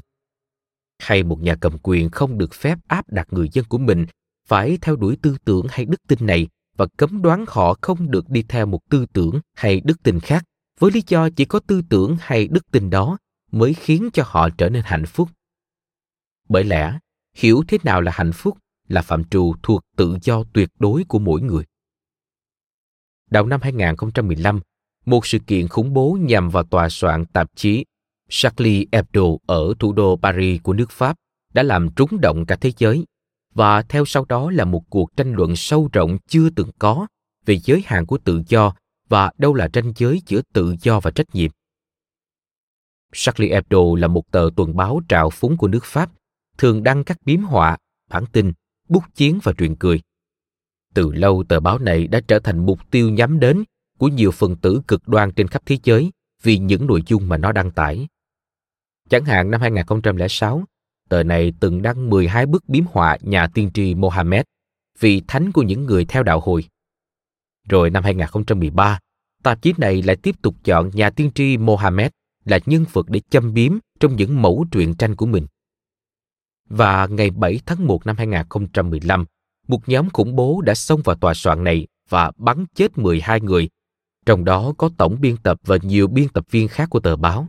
[SPEAKER 1] Hay một nhà cầm quyền không được phép áp đặt người dân của mình phải theo đuổi tư tưởng hay đức tin này và cấm đoán họ không được đi theo một tư tưởng hay đức tin khác với lý do chỉ có tư tưởng hay đức tin đó mới khiến cho họ trở nên hạnh phúc. Bởi lẽ, hiểu thế nào là hạnh phúc là phạm trù thuộc tự do tuyệt đối của mỗi người. Đầu năm 2015, một sự kiện khủng bố nhằm vào tòa soạn tạp chí Charlie Hebdo ở thủ đô Paris của nước Pháp đã làm trúng động cả thế giới và theo sau đó là một cuộc tranh luận sâu rộng chưa từng có về giới hạn của tự do và đâu là ranh giới giữa tự do và trách nhiệm. Charlie Hebdo là một tờ tuần báo trào phúng của nước Pháp, thường đăng các biếm họa, bản tin, bút chiến và truyện cười. Từ lâu tờ báo này đã trở thành mục tiêu nhắm đến của nhiều phần tử cực đoan trên khắp thế giới vì những nội dung mà nó đăng tải. Chẳng hạn năm 2006, tờ này từng đăng 12 bức biếm họa nhà tiên tri Mohammed, vị thánh của những người theo đạo hồi. Rồi năm 2013, tạp chí này lại tiếp tục chọn nhà tiên tri Mohammed là nhân vật để châm biếm trong những mẫu truyện tranh của mình. Và ngày 7 tháng 1 năm 2015, một nhóm khủng bố đã xông vào tòa soạn này và bắn chết 12 người, trong đó có tổng biên tập và nhiều biên tập viên khác của tờ báo.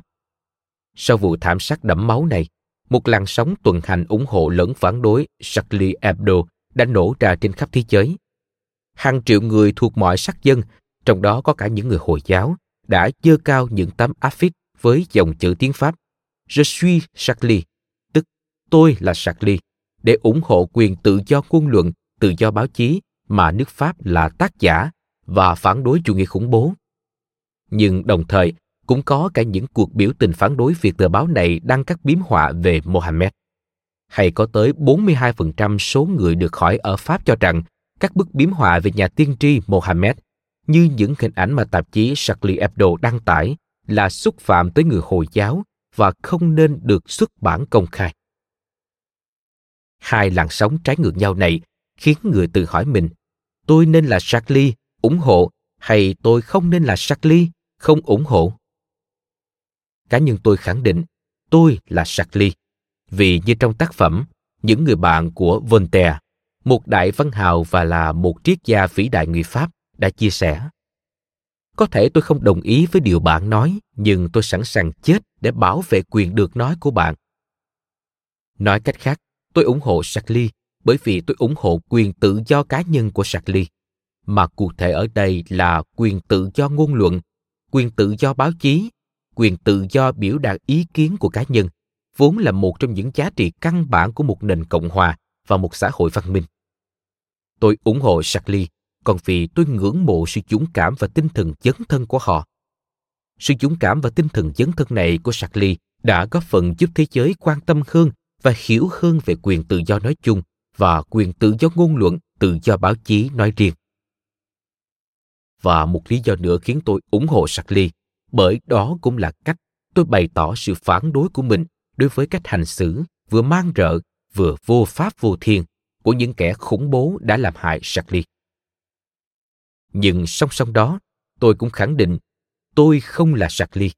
[SPEAKER 1] Sau vụ thảm sát đẫm máu này, một làn sóng tuần hành ủng hộ lẫn phản đối Charlie Hebdo đã nổ ra trên khắp thế giới. Hàng triệu người thuộc mọi sắc dân, trong đó có cả những người Hồi giáo, đã dơ cao những tấm áp với dòng chữ tiếng Pháp Je suis Charlie, tức tôi là Charlie, để ủng hộ quyền tự do ngôn luận, tự do báo chí mà nước Pháp là tác giả và phản đối chủ nghĩa khủng bố. Nhưng đồng thời, cũng có cả những cuộc biểu tình phản đối việc tờ báo này đăng các biếm họa về Mohammed. Hay có tới 42% số người được hỏi ở Pháp cho rằng các bức biếm họa về nhà tiên tri Mohammed như những hình ảnh mà tạp chí Charlie Hebdo đăng tải là xúc phạm tới người Hồi giáo và không nên được xuất bản công khai. Hai làn sóng trái ngược nhau này khiến người tự hỏi mình, tôi nên là Charlie, ủng hộ, hay tôi không nên là Charlie, không ủng hộ? cá nhân tôi khẳng định tôi là Charlie. Vì như trong tác phẩm Những người bạn của Voltaire, một đại văn hào và là một triết gia vĩ đại người Pháp đã chia sẻ. Có thể tôi không đồng ý với điều bạn nói, nhưng tôi sẵn sàng chết để bảo vệ quyền được nói của bạn. Nói cách khác, tôi ủng hộ Charlie bởi vì tôi ủng hộ quyền tự do cá nhân của Charlie, mà cụ thể ở đây là quyền tự do ngôn luận, quyền tự do báo chí quyền tự do biểu đạt ý kiến của cá nhân vốn là một trong những giá trị căn bản của một nền cộng hòa và một xã hội văn minh. Tôi ủng hộ Charlie, còn vì tôi ngưỡng mộ sự dũng cảm và tinh thần dấn thân của họ. Sự dũng cảm và tinh thần dấn thân này của Charlie đã góp phần giúp thế giới quan tâm hơn và hiểu hơn về quyền tự do nói chung và quyền tự do ngôn luận, tự do báo chí nói riêng. Và một lý do nữa khiến tôi ủng hộ Charlie bởi đó cũng là cách tôi bày tỏ sự phản đối của mình đối với cách hành xử vừa mang rợ vừa vô pháp vô thiên của những kẻ khủng bố đã làm hại Charlie. Nhưng song song đó, tôi cũng khẳng định tôi không là Charlie.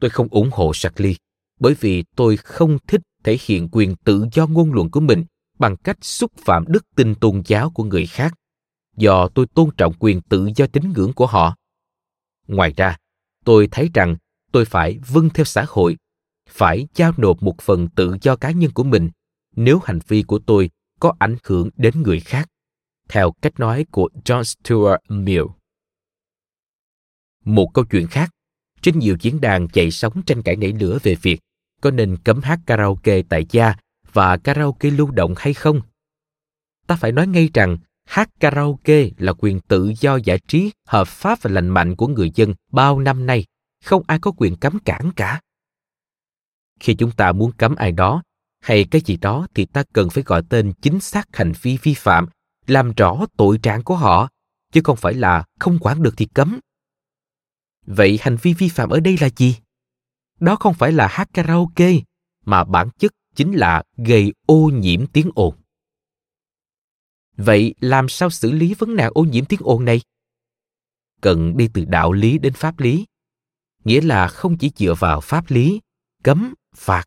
[SPEAKER 1] Tôi không ủng hộ Charlie bởi vì tôi không thích thể hiện quyền tự do ngôn luận của mình bằng cách xúc phạm đức tin tôn giáo của người khác do tôi tôn trọng quyền tự do tín ngưỡng của họ. Ngoài ra, tôi thấy rằng tôi phải vâng theo xã hội phải giao nộp một phần tự do cá nhân của mình nếu hành vi của tôi có ảnh hưởng đến người khác. Theo cách nói của John Stuart Mill. Một câu chuyện khác, trên nhiều diễn đàn chạy sóng tranh cãi nảy lửa về việc có nên cấm hát karaoke tại gia và karaoke lưu động hay không. Ta phải nói ngay rằng hát karaoke là quyền tự do giải trí hợp pháp và lành mạnh của người dân bao năm nay. Không ai có quyền cấm cản cả. Khi chúng ta muốn cấm ai đó hay cái gì đó thì ta cần phải gọi tên chính xác hành vi vi phạm, làm rõ tội trạng của họ, chứ không phải là không quản được thì cấm. Vậy hành vi vi phạm ở đây là gì? Đó không phải là hát karaoke, mà bản chất chính là gây ô nhiễm tiếng ồn. Vậy làm sao xử lý vấn nạn ô nhiễm tiếng ồn này? Cần đi từ đạo lý đến pháp lý, nghĩa là không chỉ dựa vào pháp lý, cấm, phạt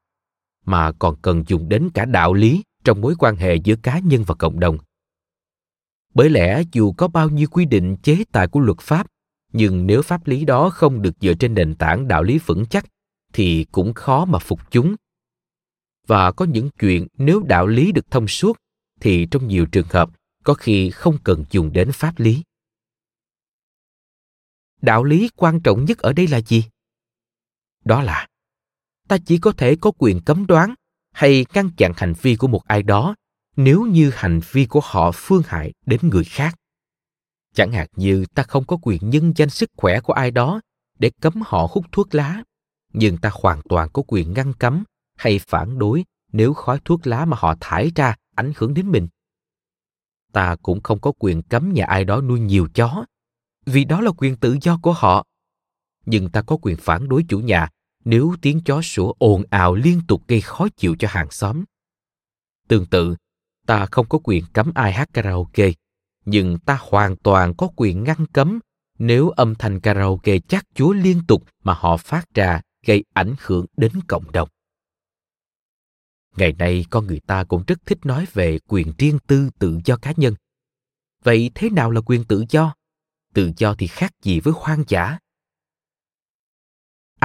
[SPEAKER 1] mà còn cần dùng đến cả đạo lý trong mối quan hệ giữa cá nhân và cộng đồng. Bởi lẽ dù có bao nhiêu quy định chế tài của luật pháp, nhưng nếu pháp lý đó không được dựa trên nền tảng đạo lý vững chắc, thì cũng khó mà phục chúng. Và có những chuyện nếu đạo lý được thông suốt, thì trong nhiều trường hợp có khi không cần dùng đến pháp lý. Đạo lý quan trọng nhất ở đây là gì? Đó là ta chỉ có thể có quyền cấm đoán hay ngăn chặn hành vi của một ai đó nếu như hành vi của họ phương hại đến người khác. Chẳng hạn như ta không có quyền nhân danh sức khỏe của ai đó để cấm họ hút thuốc lá, nhưng ta hoàn toàn có quyền ngăn cấm hay phản đối nếu khói thuốc lá mà họ thải ra ảnh hưởng đến mình. Ta cũng không có quyền cấm nhà ai đó nuôi nhiều chó vì đó là quyền tự do của họ. Nhưng ta có quyền phản đối chủ nhà nếu tiếng chó sủa ồn ào liên tục gây khó chịu cho hàng xóm. Tương tự, ta không có quyền cấm ai hát karaoke, nhưng ta hoàn toàn có quyền ngăn cấm nếu âm thanh karaoke chát chúa liên tục mà họ phát ra gây ảnh hưởng đến cộng đồng. Ngày nay con người ta cũng rất thích nói về quyền riêng tư tự do cá nhân. Vậy thế nào là quyền tự do? Tự do thì khác gì với hoang dã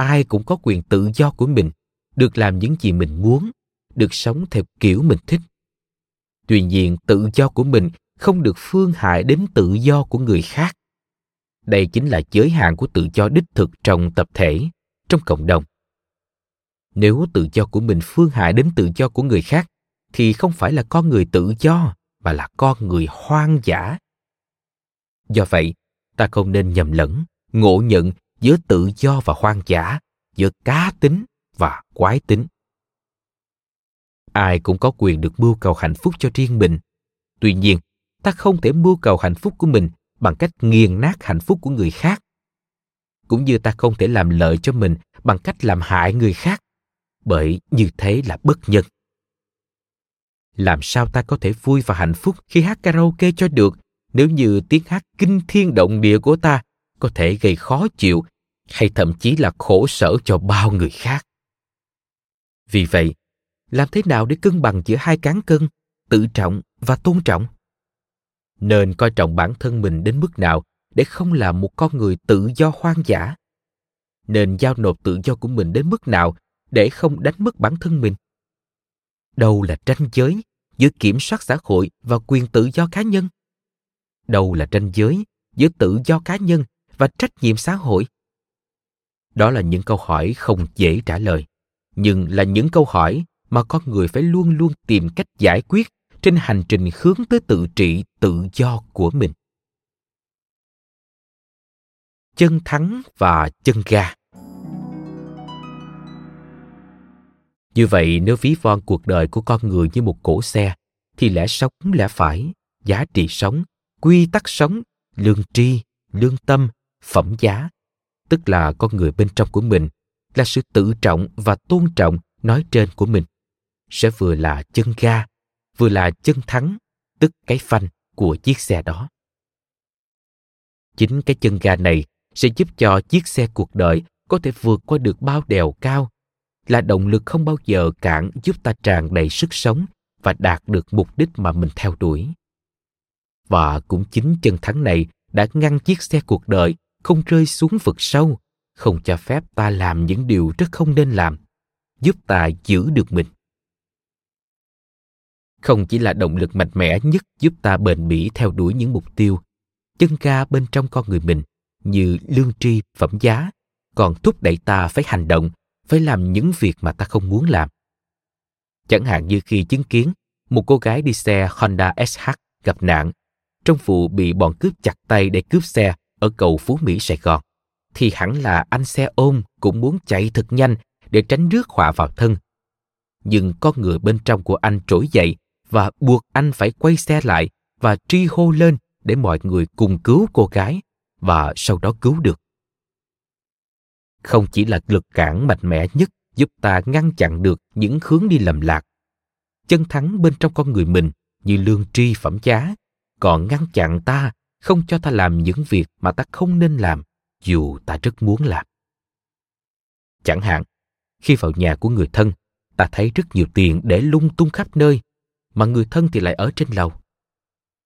[SPEAKER 1] ai cũng có quyền tự do của mình, được làm những gì mình muốn, được sống theo kiểu mình thích. Tuy nhiên, tự do của mình không được phương hại đến tự do của người khác. Đây chính là giới hạn của tự do đích thực trong tập thể, trong cộng đồng. Nếu tự do của mình phương hại đến tự do của người khác, thì không phải là con người tự do, mà là con người hoang dã. Do vậy, ta không nên nhầm lẫn, ngộ nhận giữa tự do và hoang dã, giữa cá tính và quái tính. Ai cũng có quyền được mưu cầu hạnh phúc cho riêng mình. Tuy nhiên, ta không thể mưu cầu hạnh phúc của mình bằng cách nghiền nát hạnh phúc của người khác. Cũng như ta không thể làm lợi cho mình bằng cách làm hại người khác, bởi như thế là bất nhân. Làm sao ta có thể vui và hạnh phúc khi hát karaoke cho được, nếu như tiếng hát kinh thiên động địa của ta có thể gây khó chịu hay thậm chí là khổ sở cho bao người khác. Vì vậy, làm thế nào để cân bằng giữa hai cán cân, tự trọng và tôn trọng? Nên coi trọng bản thân mình đến mức nào để không làm một con người tự do hoang dã? Nên giao nộp tự do của mình đến mức nào để không đánh mất bản thân mình? Đâu là tranh giới giữa kiểm soát xã hội và quyền tự do cá nhân? Đâu là tranh giới giữa tự do cá nhân và trách nhiệm xã hội? Đó là những câu hỏi không dễ trả lời, nhưng là những câu hỏi mà con người phải luôn luôn tìm cách giải quyết trên hành trình hướng tới tự trị, tự do của mình. Chân thắng và chân ga. Như vậy, nếu ví von cuộc đời của con người như một cỗ xe, thì lẽ sống lẽ phải, giá trị sống, quy tắc sống, lương tri, lương tâm, phẩm giá tức là con người bên trong của mình, là sự tự trọng và tôn trọng nói trên của mình, sẽ vừa là chân ga, vừa là chân thắng, tức cái phanh của chiếc xe đó. Chính cái chân ga này sẽ giúp cho chiếc xe cuộc đời có thể vượt qua được bao đèo cao, là động lực không bao giờ cản giúp ta tràn đầy sức sống và đạt được mục đích mà mình theo đuổi. Và cũng chính chân thắng này đã ngăn chiếc xe cuộc đời không rơi xuống vực sâu, không cho phép ta làm những điều rất không nên làm, giúp ta giữ được mình. Không chỉ là động lực mạnh mẽ nhất giúp ta bền bỉ theo đuổi những mục tiêu, chân ga bên trong con người mình như lương tri, phẩm giá, còn thúc đẩy ta phải hành động, phải làm những việc mà ta không muốn làm. Chẳng hạn như khi chứng kiến một cô gái đi xe honda sh gặp nạn, trong vụ bị bọn cướp chặt tay để cướp xe ở cầu Phú Mỹ Sài Gòn, thì hẳn là anh xe ôm cũng muốn chạy thật nhanh để tránh rước họa vào thân. Nhưng con người bên trong của anh trỗi dậy và buộc anh phải quay xe lại và tri hô lên để mọi người cùng cứu cô gái và sau đó cứu được. Không chỉ là lực cản mạnh mẽ nhất giúp ta ngăn chặn được những hướng đi lầm lạc. Chân thắng bên trong con người mình như lương tri phẩm giá còn ngăn chặn ta không cho ta làm những việc mà ta không nên làm, dù ta rất muốn làm. Chẳng hạn, khi vào nhà của người thân, ta thấy rất nhiều tiền để lung tung khắp nơi, mà người thân thì lại ở trên lầu.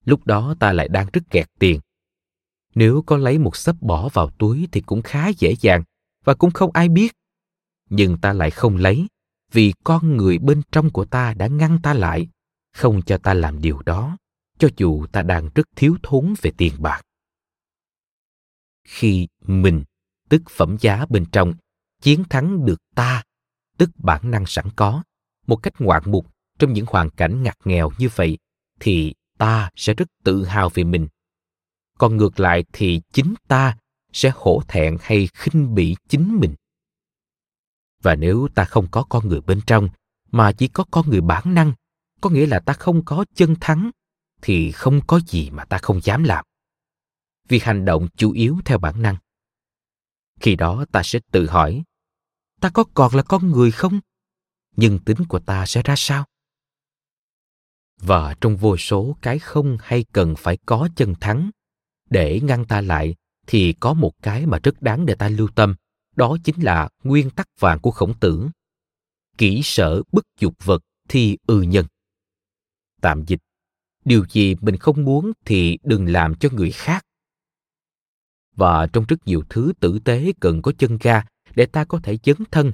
[SPEAKER 1] Lúc đó ta lại đang rất kẹt tiền. Nếu có lấy một sấp bỏ vào túi thì cũng khá dễ dàng và cũng không ai biết. Nhưng ta lại không lấy, vì con người bên trong của ta đã ngăn ta lại, không cho ta làm điều đó cho dù ta đang rất thiếu thốn về tiền bạc. Khi mình, tức phẩm giá bên trong, chiến thắng được ta, tức bản năng sẵn có, một cách ngoạn mục trong những hoàn cảnh ngặt nghèo như vậy, thì ta sẽ rất tự hào về mình. Còn ngược lại thì chính ta sẽ hổ thẹn hay khinh bỉ chính mình. Và nếu ta không có con người bên trong, mà chỉ có con người bản năng, có nghĩa là ta không có chân thắng thì không có gì mà ta không dám làm. Vì hành động chủ yếu theo bản năng. Khi đó ta sẽ tự hỏi, ta có còn là con người không? Nhân tính của ta sẽ ra sao? Và trong vô số cái không hay cần phải có chân thắng, để ngăn ta lại thì có một cái mà rất đáng để ta lưu tâm, đó chính là nguyên tắc vàng của khổng tử. Kỹ sở bất dục vật thì ư nhân. Tạm dịch điều gì mình không muốn thì đừng làm cho người khác. Và trong rất nhiều thứ tử tế cần có chân ga để ta có thể dấn thân,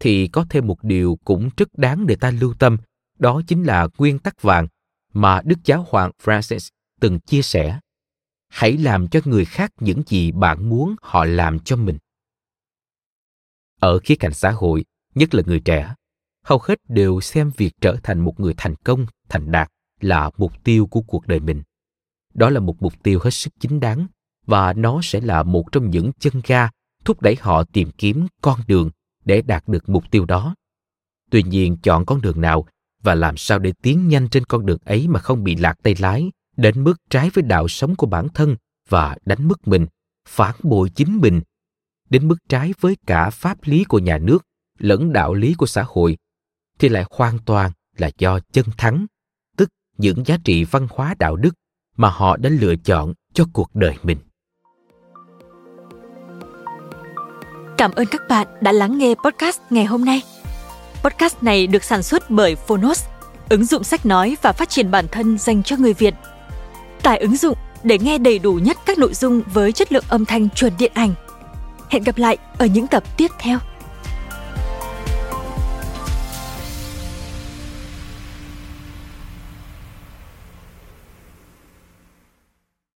[SPEAKER 1] thì có thêm một điều cũng rất đáng để ta lưu tâm, đó chính là nguyên tắc vàng mà đức giáo hoàng francis từng chia sẻ. Hãy làm cho người khác những gì bạn muốn họ làm cho mình. Ở khía cạnh xã hội, nhất là người trẻ, hầu hết đều xem việc trở thành một người thành công, thành đạt là mục tiêu của cuộc đời mình. Đó là một mục tiêu hết sức chính đáng và nó sẽ là một trong những chân ga thúc đẩy họ tìm kiếm con đường để đạt được mục tiêu đó. Tuy nhiên, chọn con đường nào và làm sao để tiến nhanh trên con đường ấy mà không bị lạc tay lái, đến mức trái với đạo sống của bản thân và đánh mất mình, phản bội chính mình, đến mức trái với cả pháp lý của nhà nước lẫn đạo lý của xã hội, thì lại hoàn toàn là do chân thắng những giá trị văn hóa đạo đức mà họ đã lựa chọn cho cuộc đời mình.
[SPEAKER 2] Cảm ơn các bạn đã lắng nghe podcast ngày hôm nay. Podcast này được sản xuất bởi phonos, ứng dụng sách nói và phát triển bản thân dành cho người việt. Tải ứng dụng để nghe đầy đủ nhất các nội dung với chất lượng âm thanh chuẩn điện ảnh. Hẹn gặp lại ở những tập tiếp theo.